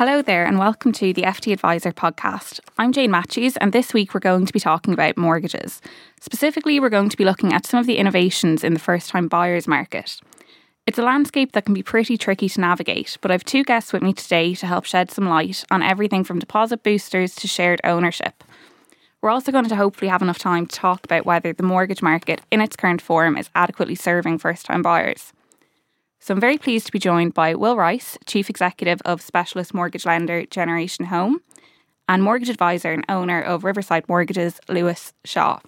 Hello there, and welcome to the FTAdviser podcast. I'm Jane Matthews, and this week we're going to be talking about mortgages. Specifically, we're going to be looking at some of the innovations in the first time buyers market. It's a landscape that can be pretty tricky to navigate, but I've two guests with me today to help shed some light on everything from deposit boosters to shared ownership. We're also going to hopefully have enough time to talk about whether the mortgage market in its current form is adequately serving first time buyers. So I'm very pleased to be joined by Will Rice, Chief Executive of specialist mortgage lender Generation Home, and mortgage advisor and owner of Riverside Mortgages, Lewis Shaw.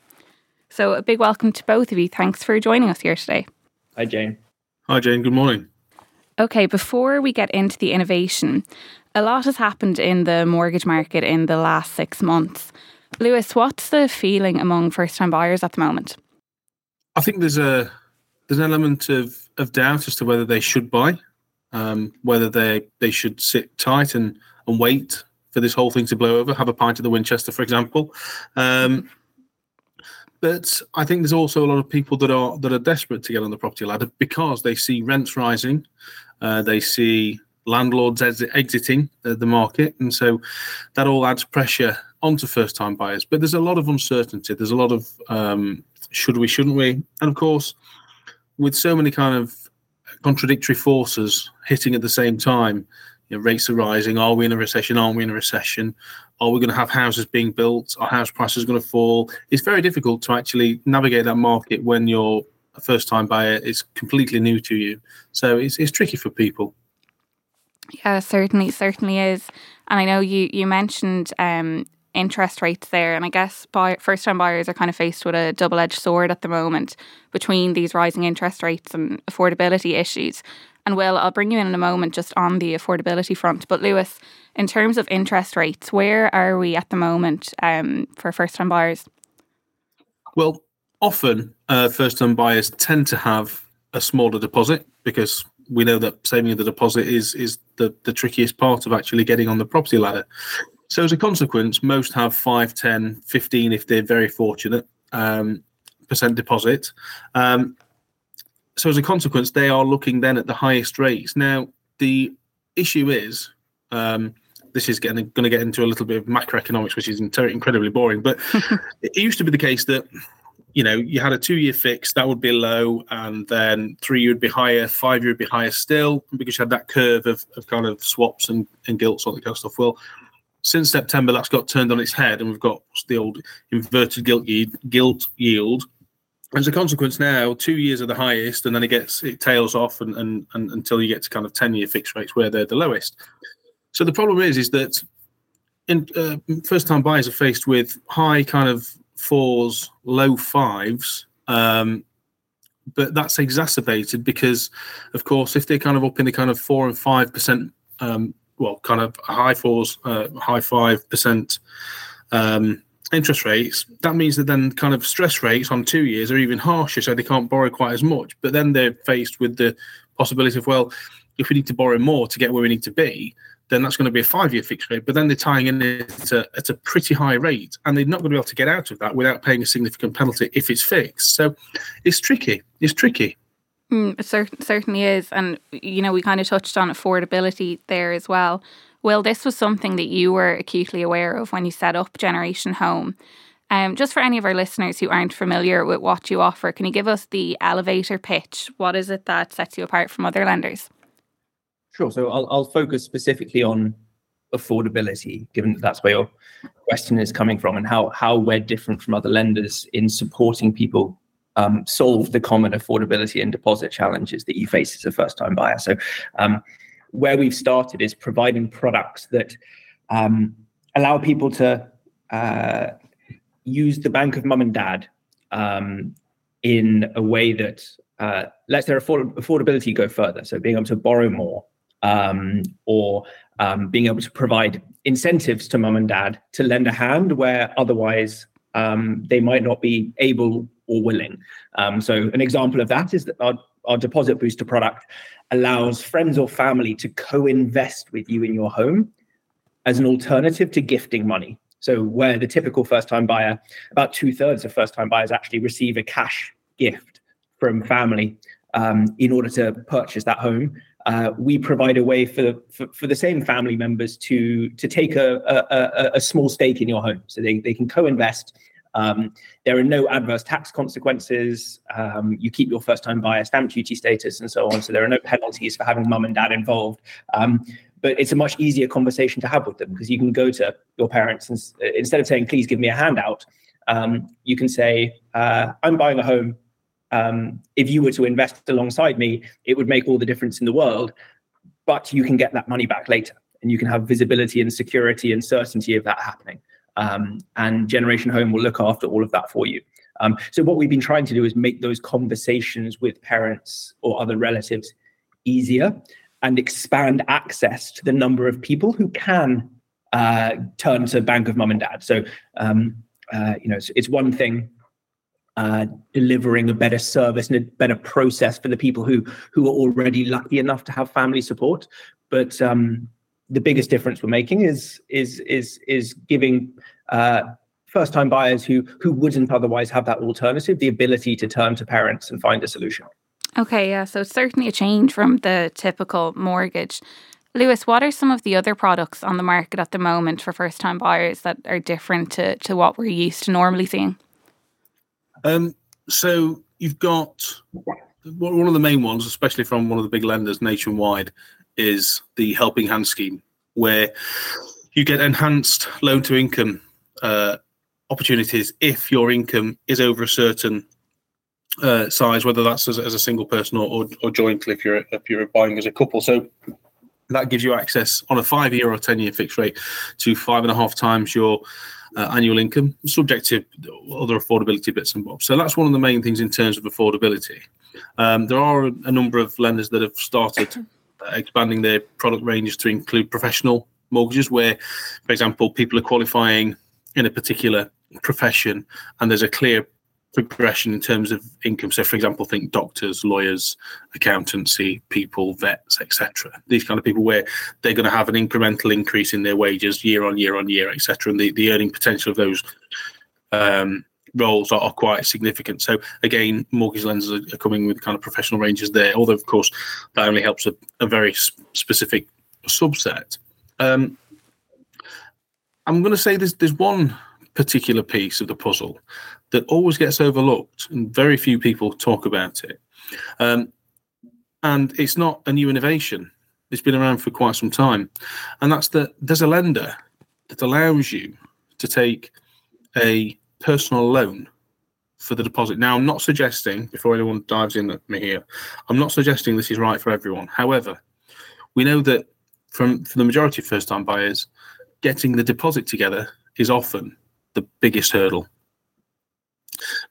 So a big welcome to both of you. Thanks for joining us here today. Hi, Jane. Hi, Jane. Good morning. Okay, before we get into the innovation, a lot has happened in the mortgage market in the last six months. Lewis, what's the feeling among first time buyers at the moment? I think there's a there's an element of of doubt as to whether they should buy, um, whether they they should sit tight and and wait for this whole thing to blow over. Have a pint of the Winchester, for example. Um, but I think there's also a lot of people that are that are desperate to get on the property ladder because they see rents rising, uh, they see landlords ex- exiting the, the market, and so that all adds pressure onto first-time buyers. But there's a lot of uncertainty. There's a lot of um, should we, shouldn't we, and of course with so many kind of contradictory forces hitting at the same time, you know, rates are rising. Are we in a recession? Aren't we in a recession? Are we going to have houses being built? Are house prices going to fall? It's very difficult to actually navigate that market when you're a first time buyer. It's completely new to you. So it's, it's tricky for people. Yeah, certainly, certainly is. And I know you, you mentioned um, interest rates there. And I guess buy, first time buyers are kind of faced with a double edged sword at the moment between these rising interest rates and affordability issues. And Will, I'll bring you in in a moment just on the affordability front. But Lewis, in terms of interest rates, where are we at the moment um, for first time buyers? Well, often uh, first time buyers tend to have a smaller deposit because we know that saving the deposit is is the, the trickiest part of actually getting on the property ladder. So as a consequence, most have 5, 10, 15 if they're very fortunate, um, percent deposit. Um, so as a consequence, they are looking then at the highest rates. Now, the issue is, um, this is getting going to get into a little bit of macroeconomics, which is incredibly boring. But it used to be the case that you know you had a two-year fix that would be low, and then three year would be higher, five year would be higher still, because you had that curve of, of kind of swaps and, and gilts, all that kind of stuff. Well, since September, that's got turned on its head, and we've got the old inverted gilt yield. Yield. As a consequence, now two years are the highest, and then it gets it tails off, and, and, and until you get to kind of ten year fixed rates where they're the lowest. So the problem is, is that in uh, first time buyers are faced with high kind of fours, low fives. Um, but that's exacerbated because, of course, if they're kind of up in the kind of four and five percent um, well, kind of high fours, uh, high five percent um, interest rates, that means that then kind of stress rates on two years are even harsher, so they can't borrow quite as much. But then they're faced with the possibility of, well, if we need to borrow more to get where we need to be, then that's going to be a five-year fixed rate. But then they're tying in at a, at a pretty high rate, and they're not going to be able to get out of that without paying a significant penalty if it's fixed. So it's tricky. It's tricky. Mm, it cer- certainly is. And, you know, we kind of touched on affordability there as well. Well, this was something that you were acutely aware of when you set up Generation Home. Um, just for any of our listeners who aren't familiar with what you offer, can you give us the elevator pitch? What is it that sets you apart from other lenders? Sure. So I'll, I'll focus specifically on affordability, given that that's where your question is coming from, and how how we're different from other lenders in supporting people um, solve the common affordability and deposit challenges that you face as a first time buyer. So, um, where we've started is providing products that um, allow people to uh, use the bank of mum and dad um, in a way that uh, lets their afford- affordability go further. So, being able to borrow more um, or um, being able to provide incentives to mum and dad to lend a hand where otherwise um, they might not be able or willing. Um, so an example of that is that our, our deposit booster product allows friends or family to co-invest with you in your home as an alternative to gifting money. So where the typical first-time buyer, about two thirds of first-time buyers actually receive a cash gift from family um, in order to purchase that home. uh, we provide a way for, for, for the same family members to to take a, a, a small stake in your home, so they they can co-invest. Um, there are no adverse tax consequences. Um, you keep your first-time buyer stamp duty status and so on. So there are no penalties for having mum and dad involved. Um, but it's a much easier conversation to have with them because you can go to your parents and instead of saying, "Please give me a handout," um, you can say, uh, "I'm buying a home um, if you were to invest alongside me, it would make all the difference in the world. But you can get that money back later, and you can have visibility and security and certainty of that happening. Um, and Generation Home will look after all of that for you. Um, so what we've been trying to do is make those conversations with parents or other relatives easier and expand access to the number of people who can uh, turn to Bank of Mum and Dad. So um, uh, you know, it's, it's one thing uh, delivering a better service and a better process for the people who who are already lucky enough to have family support. But um, the biggest difference we're making is is is is giving uh, first time buyers who who wouldn't otherwise have that alternative the ability to turn to parents and find a solution. Okay, yeah, so it's certainly a change from the typical mortgage. Lewis, what are some of the other products on the market at the moment for first time buyers that are different to, to what we're used to normally seeing? Um, so you've got one of the main ones, especially from one of the big lenders Nationwide, is the Helping Hand scheme, where you get enhanced loan to income uh, opportunities if your income is over a certain uh, size, whether that's as, as, a single person or, or, or jointly if you're if you're buying as a couple. So that gives you access on a five year or 10 year fixed rate to five and a half times your uh, annual income, subject to other affordability bits and bobs. So that's one of the main things in terms of affordability. Um, there are a number of lenders that have started expanding their product ranges to include professional mortgages, where, for example, people are qualifying in a particular profession and there's a clear progression in terms of income. So, for example, think doctors, lawyers, accountancy people, vets, etc. These kind of people where they're going to have an incremental increase in their wages year on year on year, etc. And the, the earning potential of those um, roles are, are, quite significant. So, again, mortgage lenders are, coming with kind of professional ranges there. Although, of course, that only helps a, a very sp- specific subset. Um, I'm going to say there's there's one particular piece of the puzzle that always gets overlooked, and very few people talk about it. Um, and it's not a new innovation. It's been around for quite some time, and that's that there's a lender that allows you to take a personal loan for the deposit. Now, I'm not suggesting, before anyone dives in at me here, I'm not suggesting this is right for everyone. However, we know that from for the majority of first-time buyers, getting the deposit together is often the biggest hurdle.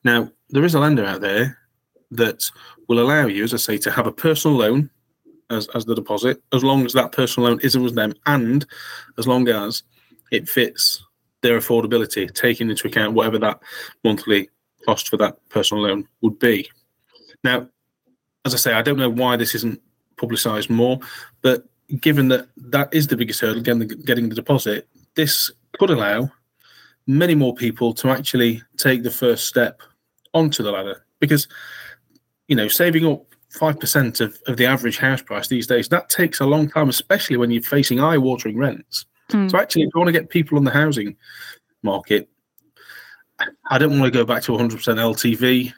Now, there is a lender out there that will allow you, as I say, to have a personal loan as, as the deposit, as long as that personal loan isn't with them and as long as it fits their affordability, taking into account whatever that monthly cost for that personal loan would be. Now, as I say, I don't know why this isn't publicised more, but given that that is the biggest hurdle, getting the, getting the deposit, this could allow many more people to actually take the first step onto the ladder because you know saving up 5% of, of the average house price these days that takes a long time especially when you're facing eye-watering rents mm. so actually if you want to get people on the housing market i don't want to go back to 100% ltv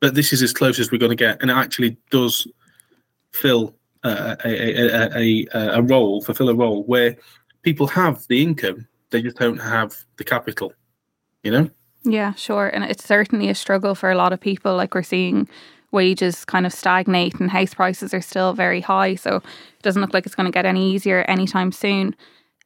but this is as close as we're going to get and it actually does fill uh, a, a, a, a, role fulfill a role where people have the income they just don't have the capital, you know? Yeah, sure. And it's certainly a struggle for a lot of people. Like we're seeing wages kind of stagnate and house prices are still very high. So it doesn't look like it's going to get any easier anytime soon.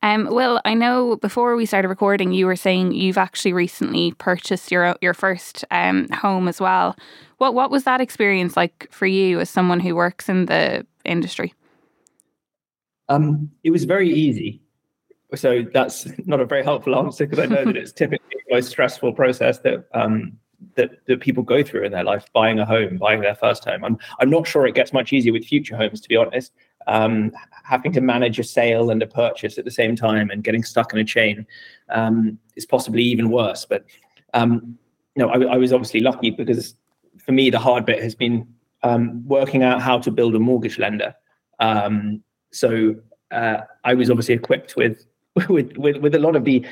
Um, I know before we started recording, you were saying you've actually recently purchased your your first um, home as well. What what was that experience like for you as someone who works in the industry? Um, it was very easy so that's not a very helpful answer because I know that it's typically the most stressful process that um, that that people go through in their life, buying a home, buying their first home. I'm I'm not sure it gets much easier with future homes, to be honest. Um, having to manage a sale and a purchase at the same time and getting stuck in a chain um, is possibly even worse. But um, I, I, was obviously lucky because for me the hard bit has been um, working out how to build a mortgage lender Um, so uh, I was obviously equipped with with with, with a lot of the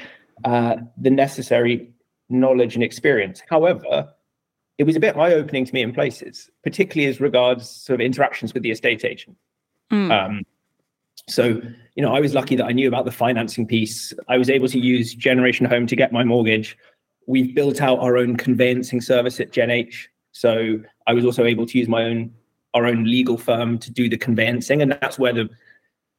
uh, the necessary knowledge and experience. However, it was a bit eye opening to me in places, particularly as regards sort of interactions with the estate agent. Mm. Um, so, you know, I was lucky that I knew about the financing piece. I was able to use Generation Home to get my mortgage. We've built out our own conveyancing service at Gen H. So I was also able to use my own our own legal firm to do the conveyancing. And that's where the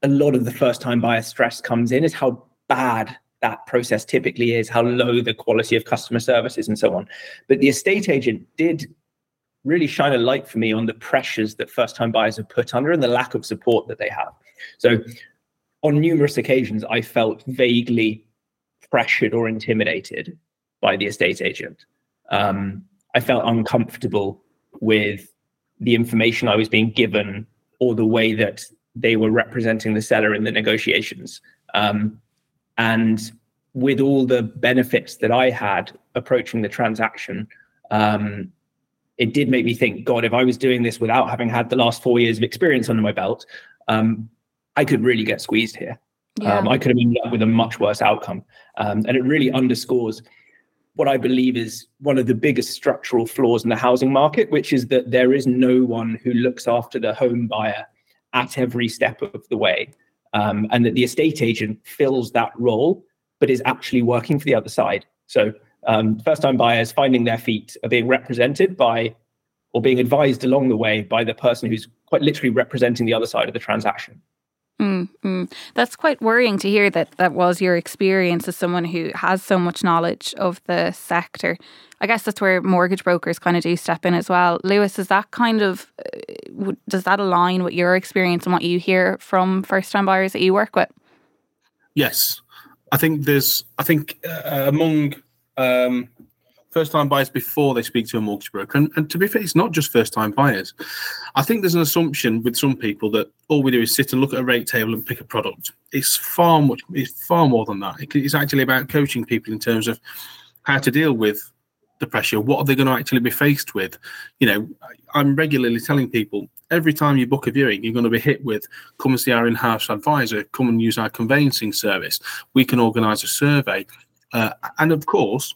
a lot of the first time buyer stress comes in is how bad that process typically is, how low the quality of customer services and so on. But the estate agent did really shine a light for me on the pressures that first time buyers are put under and the lack of support that they have. So on numerous occasions, I felt vaguely pressured or intimidated by the estate agent. Um, I felt uncomfortable with the information I was being given or the way that they were representing the seller in the negotiations. Um, and with all the benefits that I had approaching the transaction, um, it did make me think, God, if I was doing this without having had the last four years of experience under my belt, um, I could really get squeezed here. Yeah. Um, I could have ended up with a much worse outcome. Um, and it really underscores what I believe is one of the biggest structural flaws in the housing market, which is that there is no one who looks after the home buyer at every step of the way. Um, and that the estate agent fills that role, but is actually working for the other side. So, um, first time buyers finding their feet are being represented by or being advised along the way by the person who's quite literally representing the other side of the transaction. Mm, mm. That's quite worrying to hear that that was your experience as someone who has so much knowledge of the sector. I guess that's where mortgage brokers kind of do step in as well. Lewis, is that kind of uh, does that align with your experience and what you hear from first time buyers that you work with? Yes, I think there's I think uh, among um, first time buyers before they speak to a mortgage broker. And, and to be fair, it's not just first time buyers. I think there's an assumption with some people that all we do is sit and look at a rate table and pick a product. It's far much, it's far more than that. It's actually about coaching people in terms of how to deal with the pressure. What are they going to actually be faced with? You know, I'm regularly telling people every time you book a viewing, you're going to be hit with come and see our in house advisor, come and use our conveyancing service. We can organize a survey. Uh, and of course,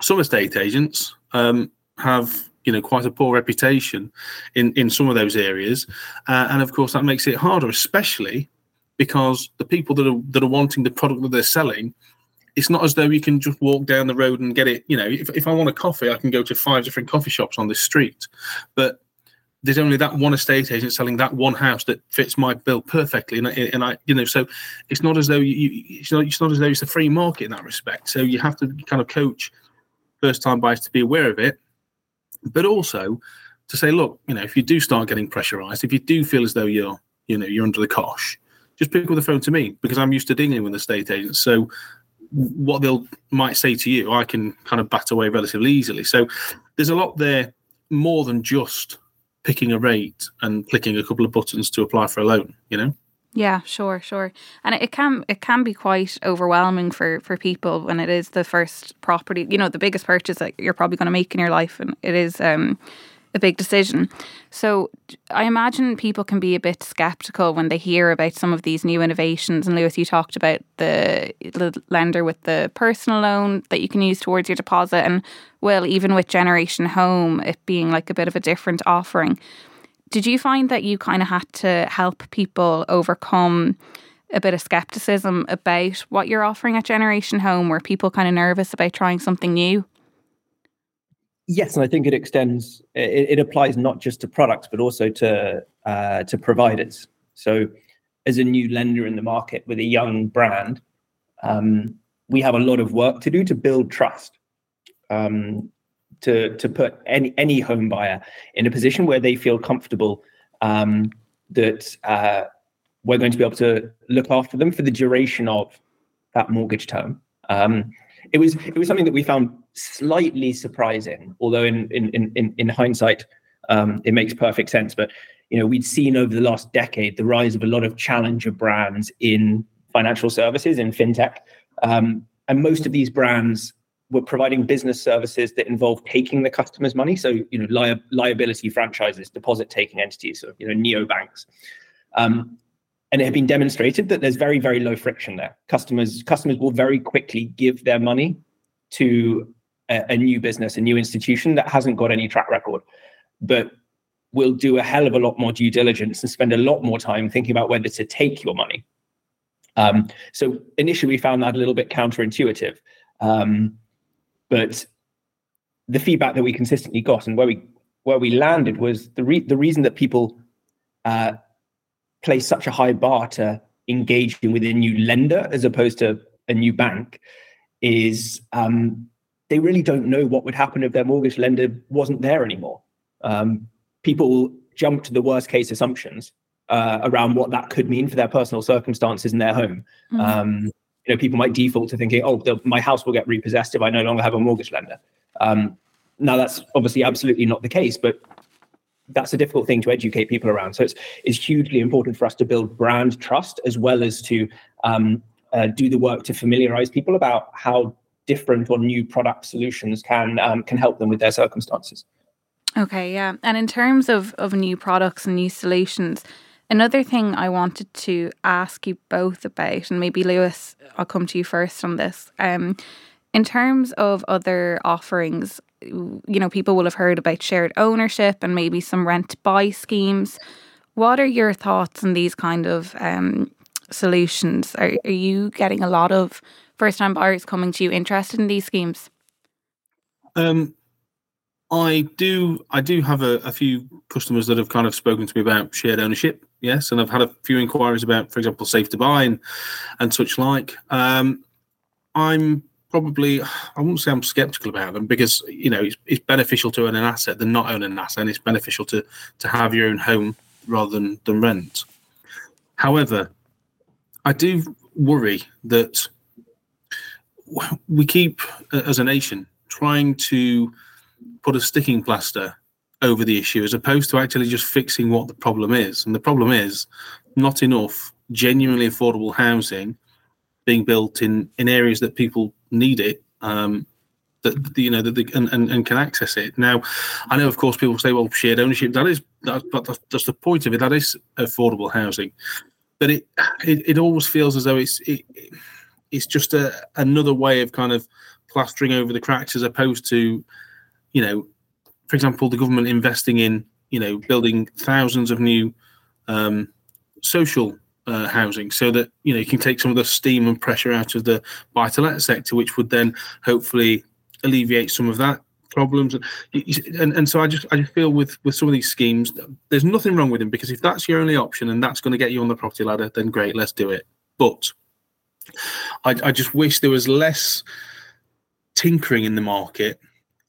some estate agents um, have you know quite a poor reputation in in some of those areas, uh, and of course that makes it harder, especially because the people that are that are wanting the product that they're selling. It's not as though you can just walk down the road and get it. You know, if, if I want a coffee, I can go to five different coffee shops on this street. But there's only that one estate agent selling that one house that fits my bill perfectly, and I, and I you know, so it's not as though you, it's not, it's not as though it's a free market in that respect. So you have to kind of coach first time buyers to be aware of it, but also to say, look, you know, if you do start getting pressurized, if you do feel as though you're, you know, you're under the cosh, just pick up the phone to me because I'm used to dealing with estate agents. So what they'll might say to you, I can kind of bat away relatively easily. So there's a lot there more than just picking a rate and clicking a couple of buttons to apply for a loan, you know? Yeah, sure, sure. And it can it can be quite overwhelming for for people when it is the first property, you know, the biggest purchase that you're probably going to make in your life and it is um a big decision. So I imagine people can be a bit skeptical when they hear about some of these new innovations. And Lewis, you talked about the, lender with the personal loan that you can use towards your deposit, and well, even with Generation Home, it being like a bit of a different offering. Did you find that you kind of had to help people overcome a bit of skepticism about what you're offering at Generation Home? Were people kind of nervous about trying something new? Yes, and I think it extends. It, it applies not just to products, but also to uh, to providers. So, as a new lender in the market with a young brand, um, we have a lot of work to do to build trust. Um, to to put any any home buyer in a position where they feel comfortable um, that uh, we're going to be able to look after them for the duration of that mortgage term. Um, it was it was something that we found slightly surprising, although in in in, in hindsight um, it makes perfect sense. But you know we'd seen over the last decade the rise of a lot of challenger brands in financial services in fintech, um, and most of these brands we're providing business services that involve taking the customer's money. So, you know, li- liability franchises, deposit taking entities, so, you know, neobanks. Um, and it had been demonstrated that there's very, very low friction there. Customers customers will very quickly give their money to a, a new business, a new institution that hasn't got any track record, but will do a hell of a lot more due diligence and spend a lot more time thinking about whether to take your money. Um, so initially, we found that a little bit counterintuitive, um, but the feedback that we consistently got and where we where we landed was the re- the reason that people uh, place such a high bar to engaging with a new lender as opposed to a new bank is um, they really don't know what would happen if their mortgage lender wasn't there anymore. Um, people jump to the worst case assumptions uh, around what that could mean for their personal circumstances in their home. Mm-hmm. Um, you know, people might default to thinking, "Oh, my house will get repossessed if I no longer have a mortgage lender." Um, now, that's obviously absolutely not the case, but that's a difficult thing to educate people around. So it's it's hugely important for us to build brand trust as well as to um, uh, do the work to familiarize people about how different or new product solutions can um, can help them with their circumstances. Okay, yeah, and in terms of of new products and new solutions, another thing I wanted to ask you both about, and maybe Lewis, I'll come to you first on this. Um, in terms of other offerings, you know, people will have heard about shared ownership and maybe some rent buy schemes. What are your thoughts on these kind of um, solutions? Are, are you getting a lot of first time buyers coming to you interested in these schemes? Um, I do. I do have a, a, few customers that have kind of spoken to me about shared ownership. Yes, and I've had a few inquiries about, for example, safe to buy and and such like. Um, I'm probably I won't say I'm skeptical about them because you know it's, it's beneficial to own an asset than not own an asset, and it's beneficial to to have your own home rather than than rent. However, I do worry that we keep, as a nation, trying to put a sticking plaster over the issue as opposed to actually just fixing what the problem is. And the problem is not enough genuinely affordable housing being built in in areas that people need it. Um, that you know that they, and, and, and can access it now. I know, of course, people say, "Well, shared ownership." That is, that, that's, that's the point of it. That is affordable housing, but it it, it always feels as though it's it, it's just a another way of kind of plastering over the cracks as opposed to, you know, for example, the government investing in you know building thousands of new um, social uh, housing so that you know you can take some of the steam and pressure out of the buy to let sector, which would then hopefully alleviate some of that problems and, and so I just I just feel with with some of these schemes there's nothing wrong with them because if that's your only option and that's going to get you on the property ladder then great let's do it but I, I just wish there was less tinkering in the market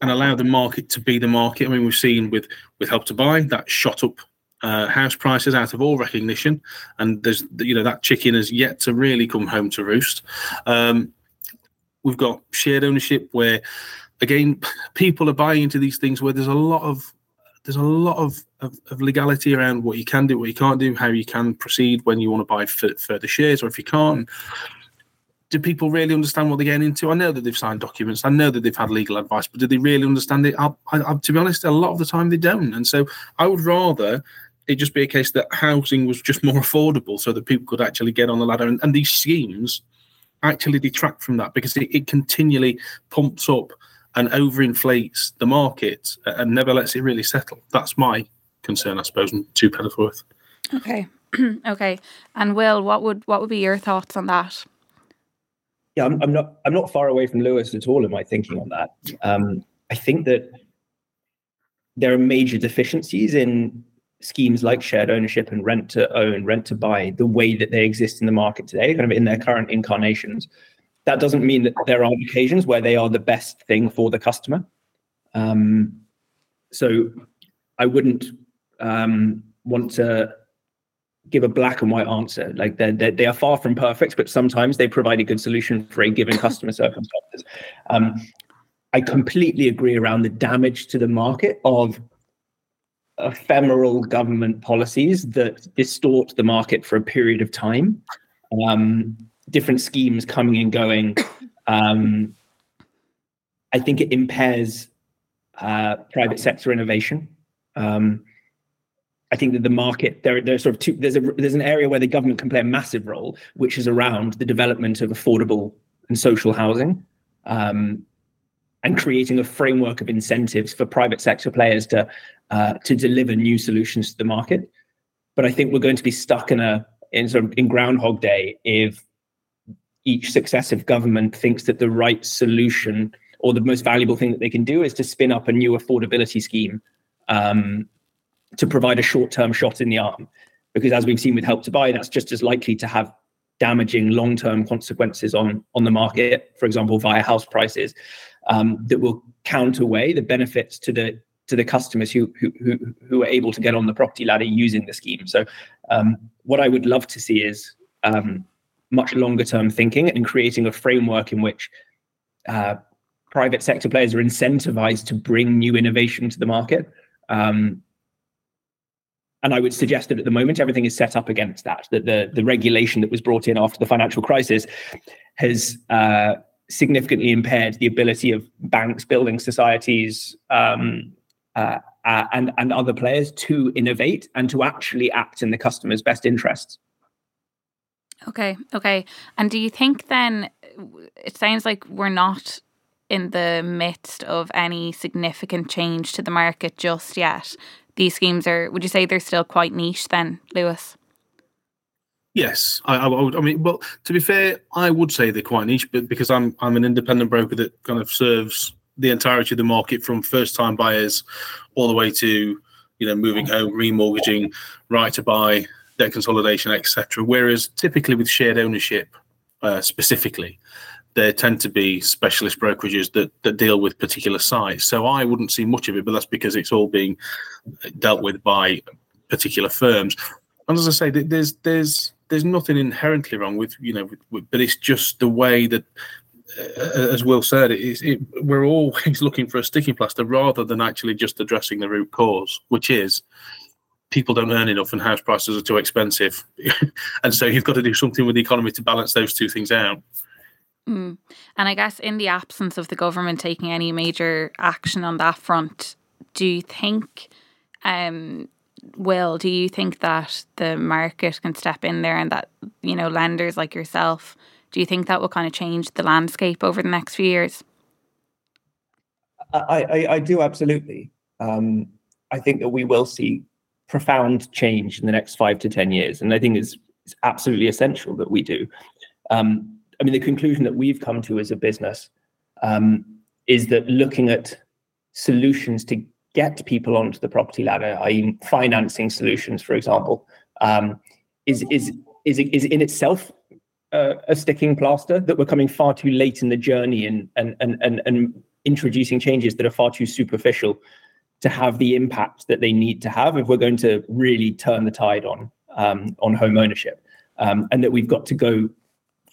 and allow the market to be the market. I mean, we've seen with with Help to Buy that shot up uh, house prices out of all recognition, and there's you know that chicken has yet to really come home to roost. Um, we've got shared ownership where, again, people are buying into these things where there's a lot of there's a lot of, of, of, legality around what you can do, what you can't do, how you can proceed when you want to buy f- further shares, or if you can't do people really understand what they're getting into? I know that they've signed documents. I know that they've had legal advice, but do they really understand it? I, I, to be honest, a lot of the time they don't. And so I would rather it just be a case that housing was just more affordable so that people could actually get on the ladder. And, and these schemes actually detract from that because it, it continually pumps up and overinflates the market and never lets it really settle. That's my concern, I suppose, and two worth. Okay. okay. And Will, what would what would be your thoughts on that? yeah, I'm, I'm, not I'm not far away from Lewis at all in my thinking on that. Um, I think that there are major deficiencies in schemes like shared ownership and rent to own, rent to buy, the way that they exist in the market today, kind of in their current incarnations. That doesn't mean that there aren't occasions where they are the best thing for the customer. Um, so I wouldn't um, want to give a black and white answer. Like they're, they're, they are far from perfect, but sometimes they provide a good solution for a given customer circumstances. Um, I completely agree around the damage to the market of ephemeral government policies that distort the market for a period of time. Um, different schemes coming and going. Um, I think it impairs uh, private sector innovation. Um, I think that the market there there's sort of two there's a there's an area where the government can play a massive role, which is around the development of affordable and social housing, um, and creating a framework of incentives for private sector players to uh, to deliver new solutions to the market. But I think we're going to be stuck in a in sort of in Groundhog Day if each successive government thinks that the right solution or the most valuable thing that they can do is to spin up a new affordability scheme um, to provide a short-term shot in the arm. Because as we've seen with Help to Buy, that's just as likely to have damaging long-term consequences on on the market, for example, via house prices, um, that will counterweigh the benefits to the to the customers who who who, are able to get on the property ladder using the scheme. So, um, what I would love to see is um, much longer term thinking and creating a framework in which uh, private sector players are incentivized to bring new innovation to the market. Um, and I would suggest that at the moment everything is set up against that. That the the regulation that was brought in after the financial crisis has uh, significantly impaired the ability of banks, building societies, um, uh, uh, and and other players to innovate and to actually act in the customer's best interests. Okay, okay. And do you think then it sounds like we're not in the midst of any significant change to the market just yet? these schemes are, would you say they're still quite niche then, Lewis? Yes, I, I, would. I mean, well, to be fair, I would say they're quite niche, but because I'm I'm an independent broker that kind of serves the entirety of the market from first time buyers all the way to you know moving home, remortgaging, right to buy, debt consolidation, etc. Whereas typically with shared ownership, uh, specifically, there tend to be specialist brokerages that, that deal with particular sites. So I wouldn't see much of it, but that's because it's all being dealt with by particular firms. And as I say, there's there's there's nothing inherently wrong with you know, with, with, but it's just the way that, uh, as Will said, it is, it, we're always looking for a sticking plaster rather than actually just addressing the root cause, which is people don't earn enough and house prices are too expensive, and so you've got to do something with the economy to balance those two things out. Mm. And I guess in the absence of the government taking any major action on that front, do you think, um, Will, do you think that the market can step in there and that, you know, lenders like yourself, do you think that will kind of change the landscape over the next few years? I, I, I do absolutely. Um, I think that we will see profound change in the next five to 10 years. And I think it's, it's absolutely essential that we do. Um, I mean, the conclusion that we've come to as a business um, is that looking at solutions to get people onto the property ladder, i.e., financing solutions, for example, um, is is is is in itself uh, a sticking plaster. That we're coming far too late in the journey and and and and, and introducing changes that are far too superficial to have the impact that they need to have if we're going to really turn the tide on um, on home ownership, um, and that we've got to go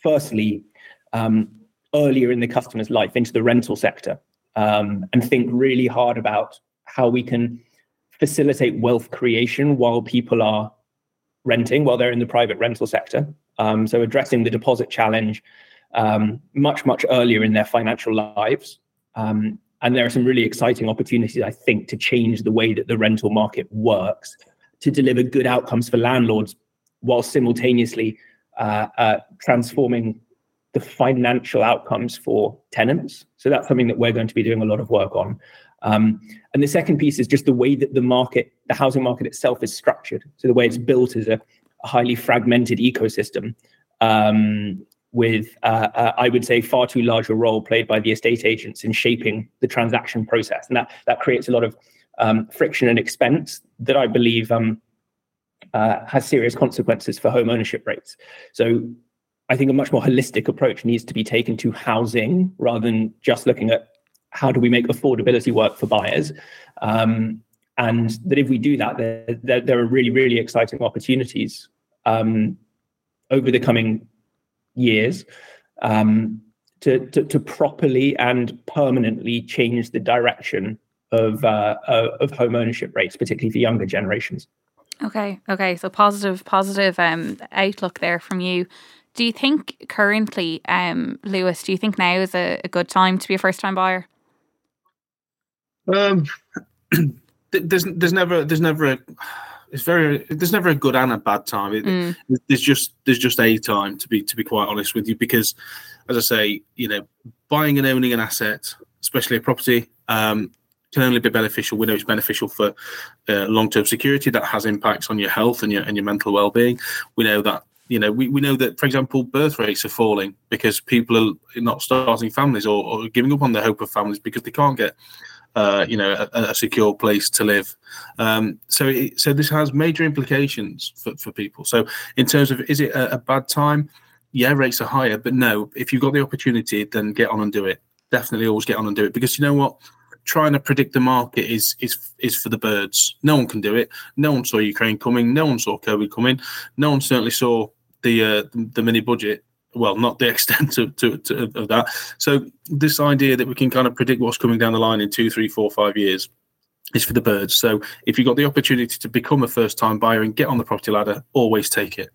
firstly, um, earlier in the customer's life into the rental sector um, and think really hard about how we can facilitate wealth creation while people are renting, while they're in the private rental sector. Um, so addressing the deposit challenge um, much, much earlier in their financial lives. Um, and there are some really exciting opportunities, I think, to change the way that the rental market works to deliver good outcomes for landlords while simultaneously uh, uh, transforming the financial outcomes for tenants. So that's something that we're going to be doing a lot of work on. Um, and the second piece is just the way that the market, the housing market itself is structured. So the way it's built is a, highly fragmented ecosystem um, with, uh, uh, I would say, far too large a role played by the estate agents in shaping the transaction process. And that, that creates a lot of um, friction and expense that I believe um, uh, has serious consequences for home ownership rates. So I think a much more holistic approach needs to be taken to housing rather than just looking at how do we make affordability work for buyers. Um, and that if we do that, there, there, there are really, really exciting opportunities um, over the coming years um, to, to, to, properly and permanently change the direction of, uh, of home ownership rates, particularly for younger generations. Okay, okay. So positive, positive um, outlook there from you. Do you think currently, um, Lewis? Do you think now is a, a good time to be a first-time buyer? Um, there's there's never there's never a, it's very there's never a good and a bad time. It, mm. There's just there's just a time to be to be quite honest with you because, as I say, you know, buying and owning an asset, especially a property, um, can only be beneficial. We know it's beneficial for uh, long term security. That has impacts on your health and your and your mental well being. We know that you know we, we know that for example birth rates are falling because people are not starting families or, or giving up on the hope of families because they can't get uh, you know, a, a, secure place to live. Um, so, it, so this has major implications for, for people. So, in terms of is it a, a, bad time? Yeah, rates are higher, but no, if you've got the opportunity, then get on and do it. Definitely, always get on and do it because you know what. Trying to predict the market is is is for the birds. No one can do it. No one saw Ukraine coming. No one saw COVID coming. No one certainly saw the uh, the mini budget well, not the extent to, to, to, of that. So this idea that we can kind of predict what's coming down the line in two, three, four, five years is for the birds. So if you've got the opportunity to become a first time buyer and get on the property ladder, always take it.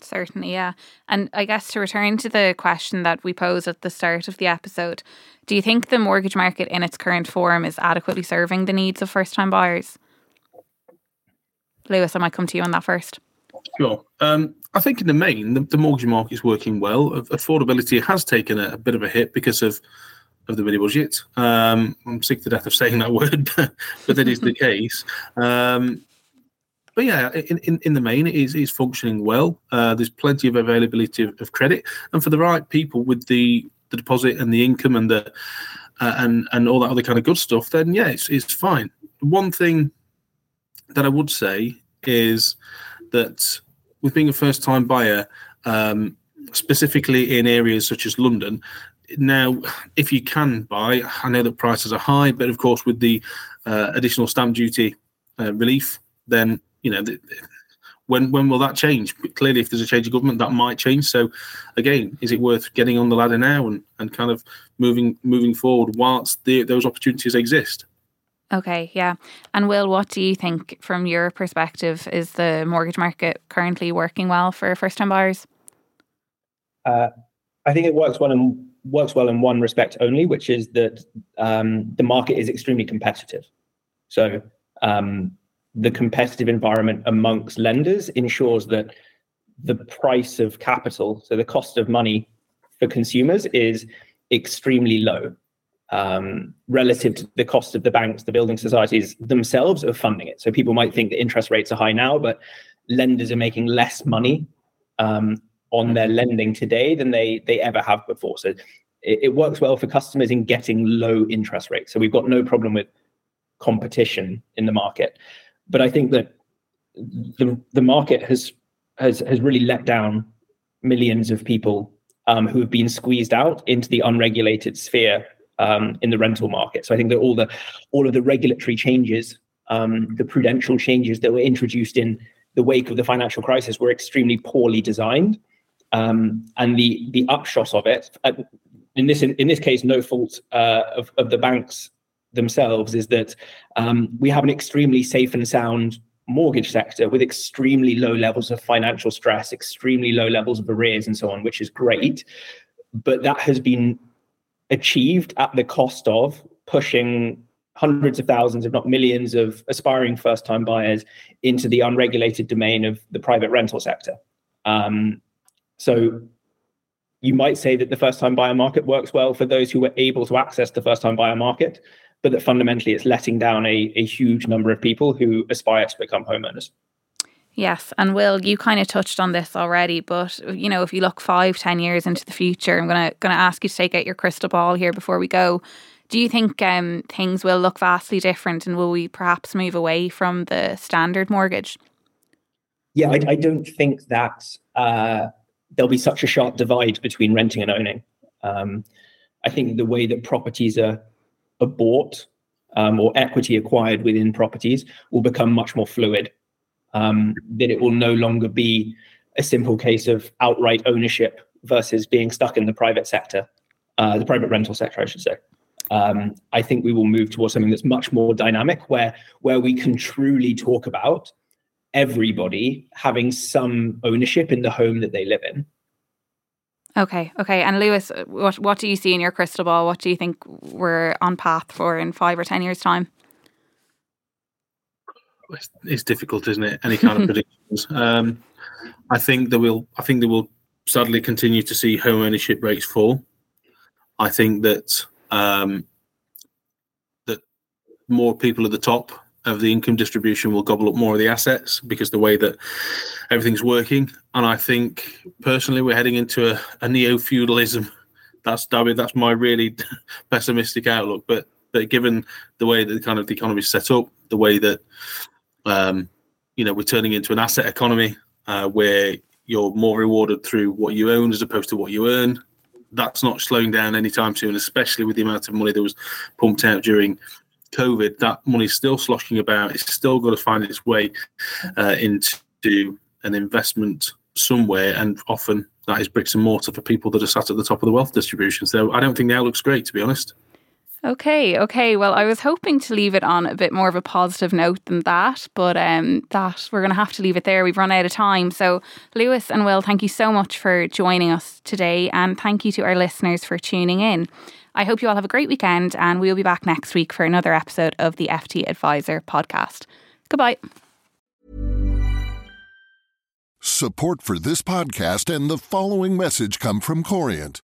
Certainly, yeah. And I guess to return to the question that we posed at the start of the episode, do you think the mortgage market in its current form is adequately serving the needs of first time buyers? Lewis, I might come to you on that first. Sure. Um, I think in the main, the, the, mortgage market is working well. Affordability has taken a, a, bit of a hit because of of the mini budget. Um, I'm sick to death of saying that word, but, but that is the case. Um, but yeah, in, in, in, the main, it is, is functioning well. Uh, there's plenty of availability of, of, credit, and for the right people with the, the deposit and the income and the uh, and and all that other kind of good stuff, then yeah, it's, it's fine. One thing that I would say is that with being a first time buyer, um, specifically in areas such as London, now if you can buy, I know that prices are high, but of course with the uh, additional stamp duty uh, relief, then you know. The, when when will that change? Clearly, if there's a change of government, that might change. So, again, is it worth getting on the ladder now and, and kind of moving moving forward whilst the, those opportunities exist? Okay, yeah. And Will, what do you think from your perspective? Is the mortgage market currently working well for first time buyers? Uh, I think it works well in works well in one respect only, which is that um, the market is extremely competitive. So um, the competitive environment amongst lenders ensures that the price of capital, so the cost of money for consumers, is extremely low um, relative to the cost of the banks, the building societies themselves of funding it. So people might think that interest rates are high now, but lenders are making less money um, on their lending today than they they ever have before. So it, it, works well for customers in getting low interest rates. So we've got no problem with competition in the market. But I think that the the market has has has really let down millions of people um, who have been squeezed out into the unregulated sphere um, in the rental market. So I think that all the all of the regulatory changes, um, the prudential changes that were introduced in the wake of the financial crisis were extremely poorly designed, um, and the the upshot of it, uh, in this in, in, this case, no fault uh, of of the banks themselves, is that um, we have an extremely safe and sound mortgage sector with extremely low levels of financial stress, extremely low levels of arrears, and so on, which is great. But that has been achieved at the cost of pushing hundreds of thousands, if not millions, of aspiring first time buyers into the unregulated domain of the private rental sector. Um, so you might say that the first time buyer market works well for those who were able to access the first time buyer market, but that fundamentally it's letting down a, a huge number of people who aspire to become homeowners. Yes, and Will, you kind of touched on this already, but you know, if you look five, ten years into the future, I'm gonna gonna ask you to take out your crystal ball here before we go. Do you think um, things will look vastly different, and will we perhaps move away from the standard mortgage? Yeah, I, I don't think that uh, there'll be such a sharp divide between renting and owning. Um, I think the way that properties are, are bought um, or equity acquired within properties will become much more fluid um, that it will no longer be a simple case of outright ownership versus being stuck in the private sector, uh, the private rental sector, I should say. Um, I think we will move towards something that's much more dynamic, where where we can truly talk about everybody having some ownership in the home that they live in. Okay, okay. And Lewis, what what do you see in your crystal ball? What do you think we're on path for in five or ten years' time? It's, it's difficult, isn't it? Any kind of predictions. Um, I think that will. I think that will sadly continue to see home ownership rates fall. I think that um, that more people at the top of the income distribution will gobble up more of the assets because the way that everything's working. And I think personally, we're heading into a, a neo feudalism. That's I mean, that's my really pessimistic outlook. But but given the way that the kind of the economy is set up, the way that um, you know we're turning into an asset economy uh, where you're more rewarded through what you own as opposed to what you earn. That's not slowing down anytime soon, especially with the amount of money that was pumped out during COVID. That money's still sloshing about. It's still got to find its way uh, into an investment somewhere, and often that is bricks and mortar for people that are sat at the top of the wealth distribution. So I don't think the outlook's great, to be honest. Okay, okay. Well, I was hoping to leave it on a bit more of a positive note than that, but um, that we're going to have to leave it there. We've run out of time. So, Lewis and Will, thank you so much for joining us today, and thank you to our listeners for tuning in. I hope you all have a great weekend, and we'll be back next week for another episode of the FTAdviser podcast. Goodbye. Support for this podcast and the following message come from Corient.